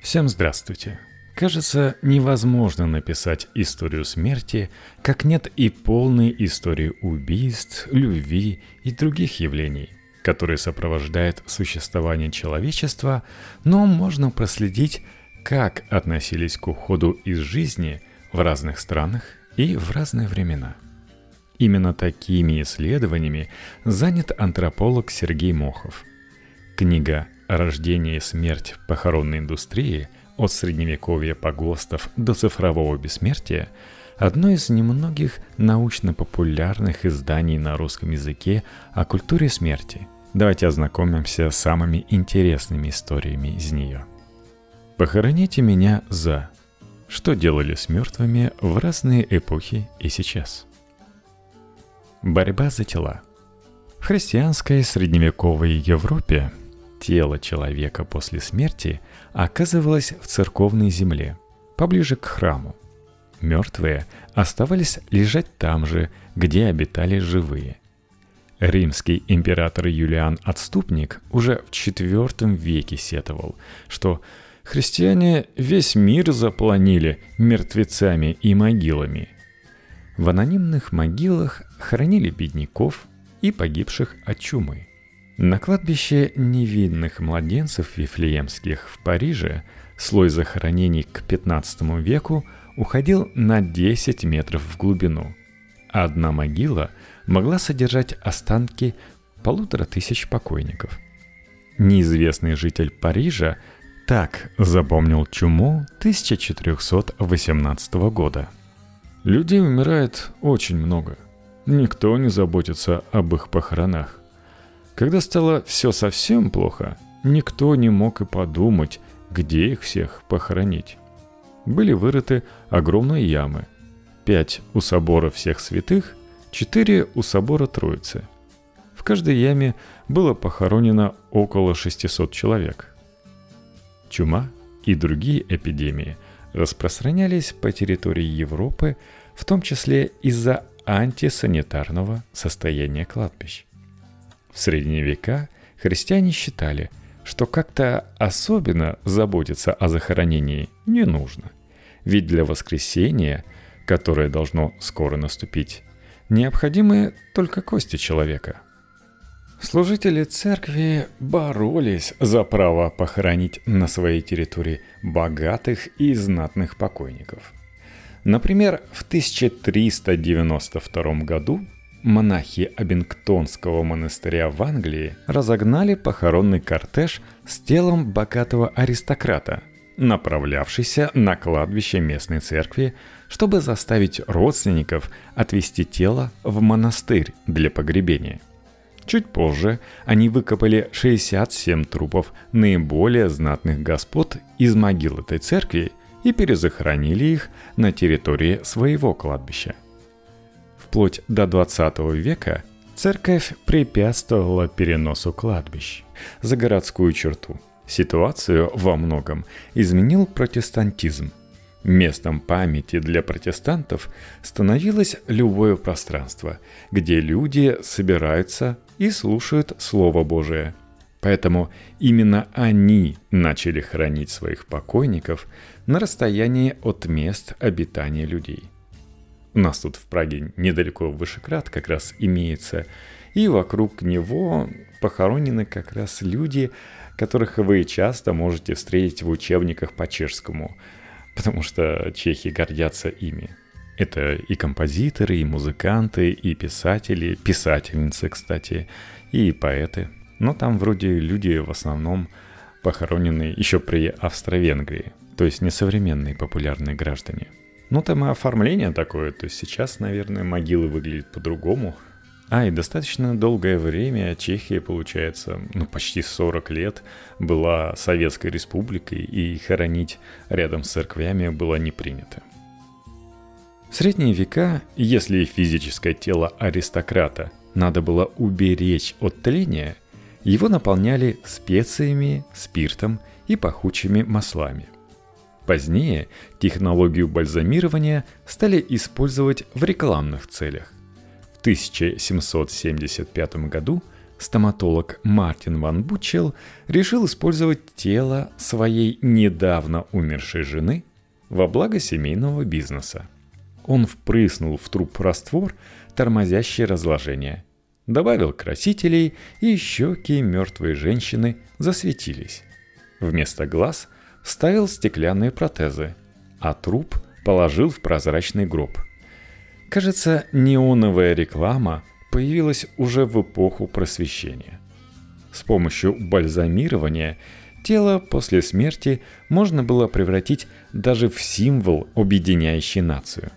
Всем здравствуйте. Кажется, невозможно написать историю смерти, как нет и полной истории убийств, любви и других явлений, которые сопровождают существование человечества, но можно проследить, как относились к уходу из жизни в разных странах и в разные времена. Именно такими исследованиями занят антрополог Сергей Мохов. Книга «Рождение и смерть похоронной индустрии» от средневековья погостов до цифрового бессмертия – одно из немногих научно-популярных изданий на русском языке о культуре смерти. Давайте ознакомимся с самыми интересными историями из нее. Похороните меня за что делали с мертвыми в разные эпохи и сейчас. Борьба за тела. В христианской средневековой Европе тело человека после смерти оказывалось в церковной земле, поближе к храму. Мертвые оставались лежать там же, где обитали живые. Римский император Юлиан Отступник уже в IV веке сетовал, что христиане весь мир запланили мертвецами и могилами. В анонимных могилах хоронили бедняков и погибших от чумы. На кладбище невинных младенцев вифлеемских в Париже слой захоронений к 15 веку уходил на 10 метров в глубину. Одна могила могла содержать останки полутора тысяч покойников. Неизвестный житель Парижа так запомнил чуму 1418 года. Людей умирает очень много. Никто не заботится об их похоронах. Когда стало все совсем плохо, никто не мог и подумать, где их всех похоронить. Были вырыты огромные ямы. Пять у собора всех святых, четыре у собора Троицы. В каждой яме было похоронено около 600 человек. Чума и другие эпидемии распространялись по территории Европы, в том числе из-за антисанитарного состояния кладбищ. В средние века христиане считали, что как-то особенно заботиться о захоронении не нужно. Ведь для воскресения, которое должно скоро наступить, необходимы только кости человека. Служители церкви боролись за право похоронить на своей территории богатых и знатных покойников. Например, в 1392 году монахи Абингтонского монастыря в Англии разогнали похоронный кортеж с телом богатого аристократа, направлявшийся на кладбище местной церкви, чтобы заставить родственников отвезти тело в монастырь для погребения. Чуть позже они выкопали 67 трупов наиболее знатных господ из могил этой церкви и перезахоронили их на территории своего кладбища – вплоть до 20 века церковь препятствовала переносу кладбищ за городскую черту. Ситуацию во многом изменил протестантизм. Местом памяти для протестантов становилось любое пространство, где люди собираются и слушают Слово Божие. Поэтому именно они начали хранить своих покойников на расстоянии от мест обитания людей – у нас тут в Праге недалеко Вышеград как раз имеется. И вокруг него похоронены как раз люди, которых вы часто можете встретить в учебниках по чешскому, потому что чехи гордятся ими. Это и композиторы, и музыканты, и писатели, писательницы, кстати, и поэты. Но там вроде люди в основном похоронены еще при Австро-Венгрии, то есть несовременные популярные граждане – ну, там и оформление такое. То есть сейчас, наверное, могилы выглядят по-другому. А, и достаточно долгое время Чехия, получается, ну, почти 40 лет была Советской Республикой, и хоронить рядом с церквями было не принято. В средние века, если физическое тело аристократа надо было уберечь от тления, его наполняли специями, спиртом и пахучими маслами – Позднее технологию бальзамирования стали использовать в рекламных целях. В 1775 году стоматолог Мартин Ван Бучел решил использовать тело своей недавно умершей жены во благо семейного бизнеса. Он впрыснул в труп раствор, тормозящий разложение, добавил красителей, и щеки мертвой женщины засветились. Вместо глаз вставил стеклянные протезы, а труп положил в прозрачный гроб. Кажется, неоновая реклама появилась уже в эпоху просвещения. С помощью бальзамирования тело после смерти можно было превратить даже в символ, объединяющий нацию.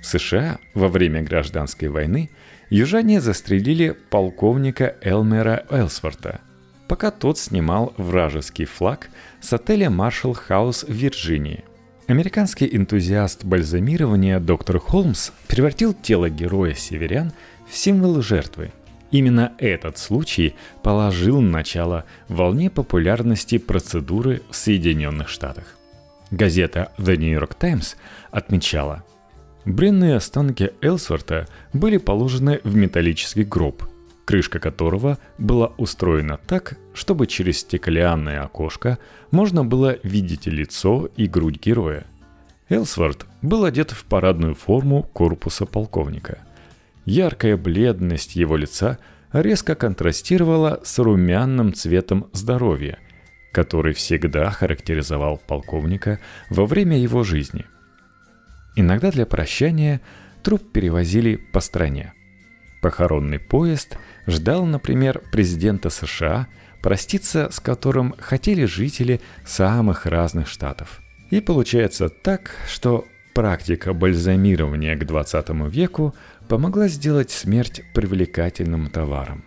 В США во время гражданской войны южане застрелили полковника Элмера Элсворта, пока тот снимал вражеский флаг с отеля Маршалл Хаус в Вирджинии. Американский энтузиаст бальзамирования доктор Холмс превратил тело героя северян – в символ жертвы. Именно этот случай положил начало волне популярности процедуры в Соединенных Штатах. Газета The New York Times отмечала, бренные останки Элсворта были положены в металлический гроб, крышка которого была устроена так, чтобы через стеклянное окошко можно было видеть лицо и грудь героя. Элсворт был одет в парадную форму корпуса полковника – Яркая бледность его лица резко контрастировала с румяным цветом здоровья, который всегда характеризовал полковника во время его жизни. Иногда для прощания труп перевозили по стране. Похоронный поезд ждал, например, президента США, проститься с которым хотели жители самых разных штатов. И получается так, что практика бальзамирования к 20 веку помогла сделать смерть привлекательным товаром.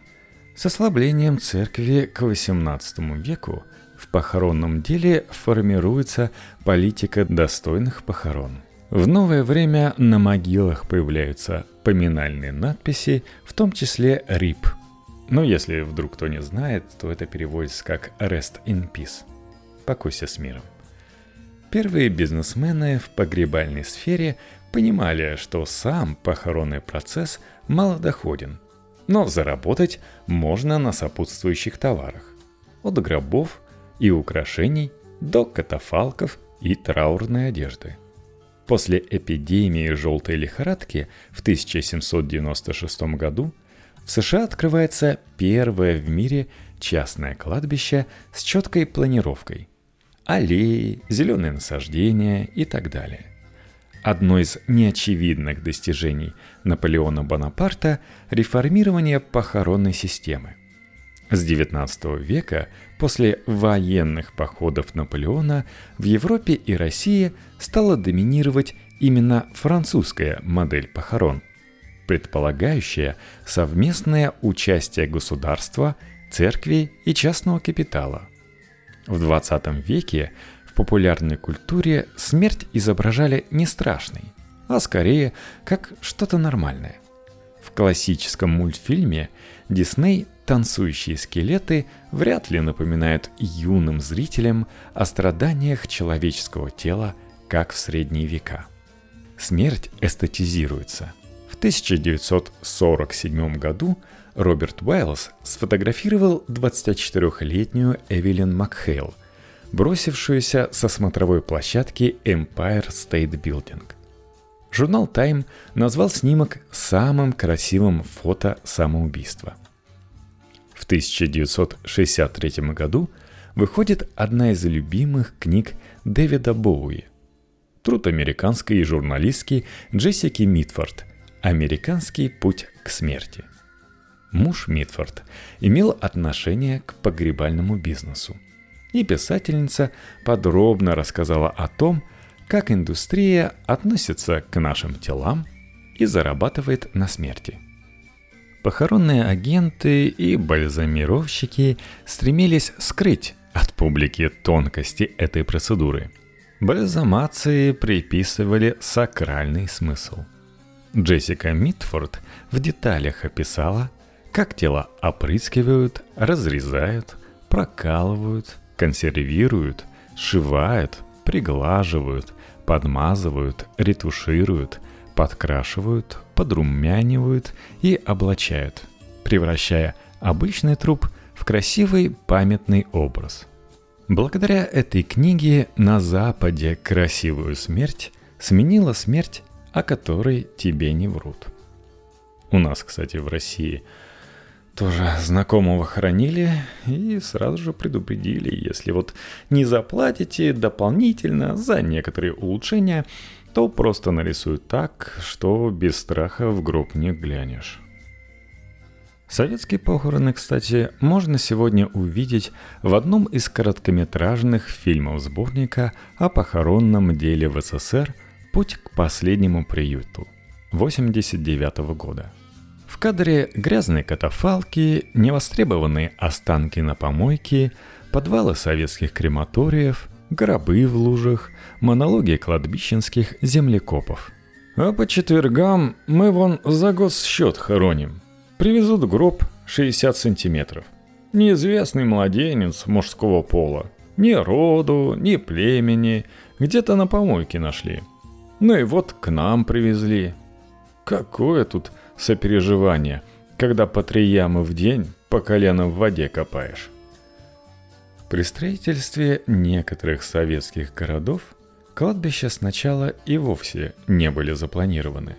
С ослаблением церкви к XVIII веку в похоронном деле формируется политика достойных похорон. В новое время на могилах появляются поминальные надписи, в том числе «РИП». Но если вдруг кто не знает, то это переводится как «Rest in Peace» – «Покойся с миром». Первые бизнесмены в погребальной сфере понимали, что сам похоронный процесс малодоходен, но заработать можно на сопутствующих товарах. От гробов и украшений до катафалков и траурной одежды. После эпидемии желтой лихорадки в 1796 году в США открывается первое в мире частное кладбище с четкой планировкой. Аллеи, зеленые насаждения и так далее – Одно из неочевидных достижений Наполеона Бонапарта – реформирование похоронной системы. С XIX века, после военных походов Наполеона, в Европе и России стала доминировать именно французская модель похорон, предполагающая совместное участие государства, церкви и частного капитала. В XX веке популярной культуре смерть изображали не страшной, а скорее как что-то нормальное. В классическом мультфильме Дисней танцующие скелеты вряд ли напоминают юным зрителям о страданиях человеческого тела, как в средние века. Смерть эстетизируется. В 1947 году Роберт Уайлз сфотографировал 24-летнюю Эвелин Макхейл – бросившуюся со смотровой площадки Empire State Building. Журнал Time назвал снимок самым красивым фото самоубийства. В 1963 году выходит одна из любимых книг Дэвида Боуи. Труд американской журналистки Джессики Митфорд «Американский путь к смерти». Муж Митфорд имел отношение к погребальному бизнесу – и писательница подробно рассказала о том, как индустрия относится к нашим телам и зарабатывает на смерти. Похоронные агенты и бальзамировщики стремились скрыть от публики тонкости этой процедуры. Бальзамации приписывали сакральный смысл. Джессика Митфорд в деталях описала, как тело опрыскивают, разрезают, прокалывают, консервируют, сшивают, приглаживают, подмазывают, ретушируют, подкрашивают, подрумянивают и облачают, превращая обычный труп в красивый памятный образ. Благодаря этой книге на Западе красивую смерть сменила смерть, о которой тебе не врут. У нас, кстати, в России тоже знакомого хоронили и сразу же предупредили, если вот не заплатите дополнительно за некоторые улучшения, то просто нарисуют так, что без страха в гроб не глянешь. Советские похороны, кстати, можно сегодня увидеть в одном из короткометражных фильмов сборника о похоронном деле в СССР «Путь к последнему приюту» 1989 года. В кадре грязные катафалки, невостребованные останки на помойке, подвалы советских крематориев, гробы в лужах, монологи кладбищенских землекопов. А по четвергам мы вон за госсчет хороним. Привезут гроб 60 сантиметров. Неизвестный младенец мужского пола. Ни роду, ни племени. Где-то на помойке нашли. Ну и вот к нам привезли. Какое тут сопереживание, когда по три ямы в день по колено в воде копаешь. При строительстве некоторых советских городов кладбища сначала и вовсе не были запланированы.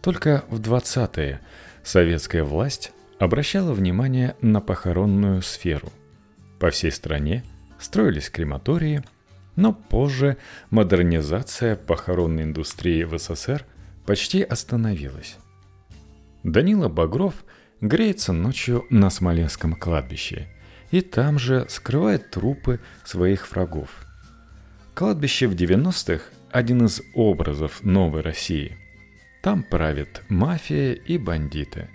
Только в 20-е советская власть обращала внимание на похоронную сферу. По всей стране строились крематории, но позже модернизация похоронной индустрии в СССР почти остановилась. Данила Багров греется ночью на Смоленском кладбище и там же скрывает трупы своих врагов. Кладбище в 90-х – один из образов новой России. Там правят мафия и бандиты.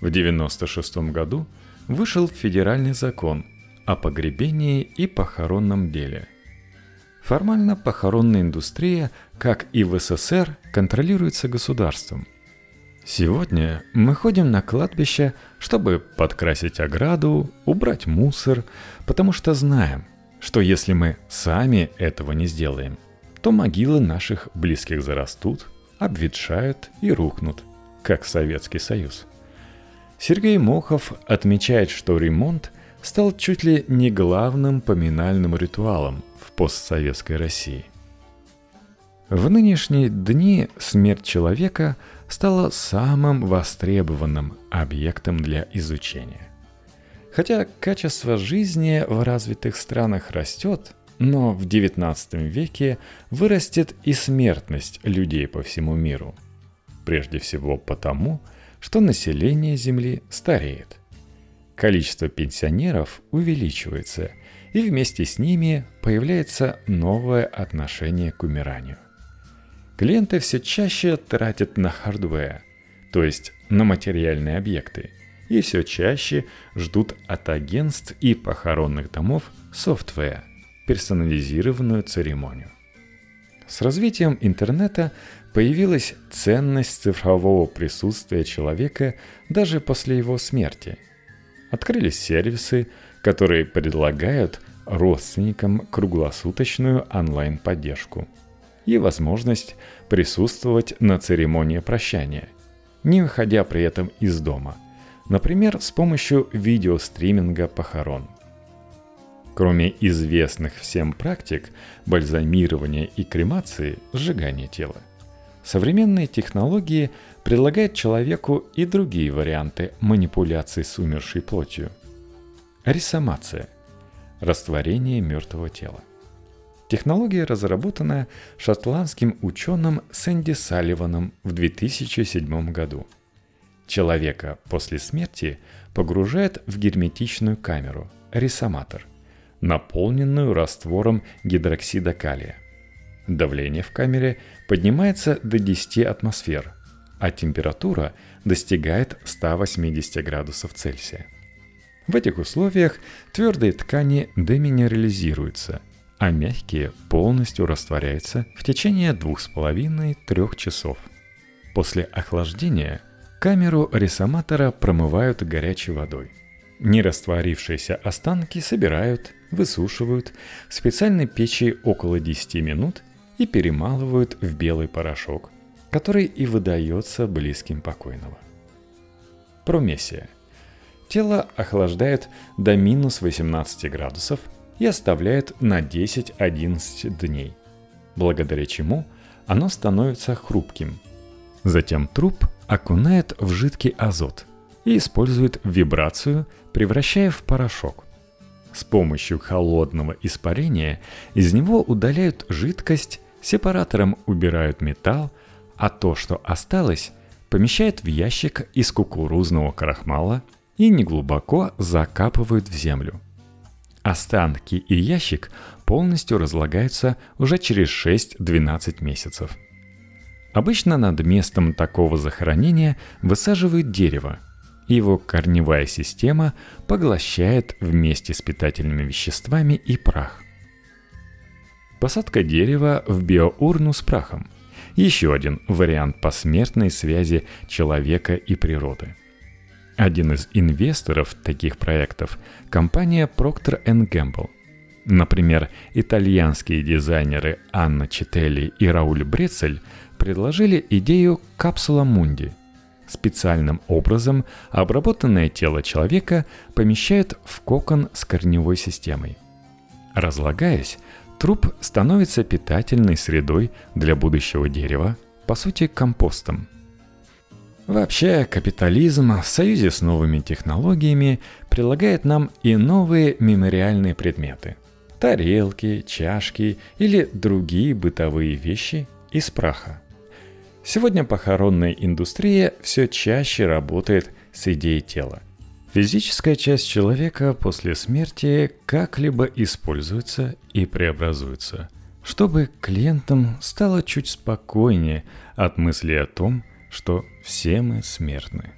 В 96 году вышел федеральный закон о погребении и похоронном деле. Формально похоронная индустрия, как и в СССР, контролируется государством – Сегодня мы ходим на кладбище, чтобы подкрасить ограду, убрать мусор, потому что знаем, что если мы сами этого не сделаем, то могилы наших близких зарастут, обветшают и рухнут, как Советский Союз. Сергей Мохов отмечает, что ремонт стал чуть ли не главным поминальным ритуалом в постсоветской России. В нынешние дни смерть человека – стала самым востребованным объектом для изучения. Хотя качество жизни в развитых странах растет, но в XIX веке вырастет и смертность людей по всему миру. Прежде всего потому, что население Земли стареет. Количество пенсионеров увеличивается, и вместе с ними появляется новое отношение к умиранию. Клиенты все чаще тратят на хардвер, то есть на материальные объекты, и все чаще ждут от агентств и похоронных домов софтвер, персонализированную церемонию. С развитием интернета появилась ценность цифрового присутствия человека даже после его смерти. Открылись сервисы, которые предлагают родственникам круглосуточную онлайн-поддержку – и возможность присутствовать на церемонии прощания, не выходя при этом из дома, например, с помощью видеостриминга похорон. Кроме известных всем практик бальзамирования и кремации, сжигания тела, современные технологии предлагают человеку и другие варианты манипуляции с умершей плотью. Ресомация – растворение мертвого тела – Технология разработана шотландским ученым Сэнди Салливаном в 2007 году. Человека после смерти погружают в герметичную камеру – ресоматор, наполненную раствором гидроксида калия. Давление в камере поднимается до 10 атмосфер, а температура достигает 180 градусов Цельсия. В этих условиях твердые ткани деминерализируются – а мягкие полностью растворяются в течение 2,5-3 часов. После охлаждения камеру ресоматора промывают горячей водой. Нерастворившиеся останки собирают, высушивают в специальной печи около 10 минут и перемалывают в белый порошок, который и выдается близким покойного. Промессия – тело охлаждают до минус 18 градусов и оставляют на 10-11 дней, благодаря чему оно становится хрупким. Затем труп окунает в жидкий азот и использует вибрацию, превращая в порошок. С помощью холодного испарения из него удаляют жидкость, сепаратором убирают металл, а то, что осталось, помещают в ящик из кукурузного крахмала и неглубоко закапывают в землю. Останки и ящик полностью разлагаются уже через 6-12 месяцев. Обычно над местом такого захоронения высаживают дерево. Его корневая система поглощает вместе с питательными веществами и прах. Посадка дерева в биоурну с прахом – еще один вариант посмертной связи человека и природы. Один из инвесторов таких проектов – компания Procter Gamble. Например, итальянские дизайнеры Анна Чителли и Рауль Брецель предложили идею капсула Мунди. Специальным образом обработанное тело человека помещают в кокон с корневой системой. Разлагаясь, Труп становится питательной средой для будущего дерева, по сути компостом. Вообще, капитализм в союзе с новыми технологиями прилагает нам и новые мемориальные предметы. Тарелки, чашки или другие бытовые вещи из праха. Сегодня похоронная индустрия все чаще работает с идеей тела – Физическая часть человека после смерти как-либо используется и преобразуется, чтобы клиентам стало чуть спокойнее от мысли о том, что все мы смертны.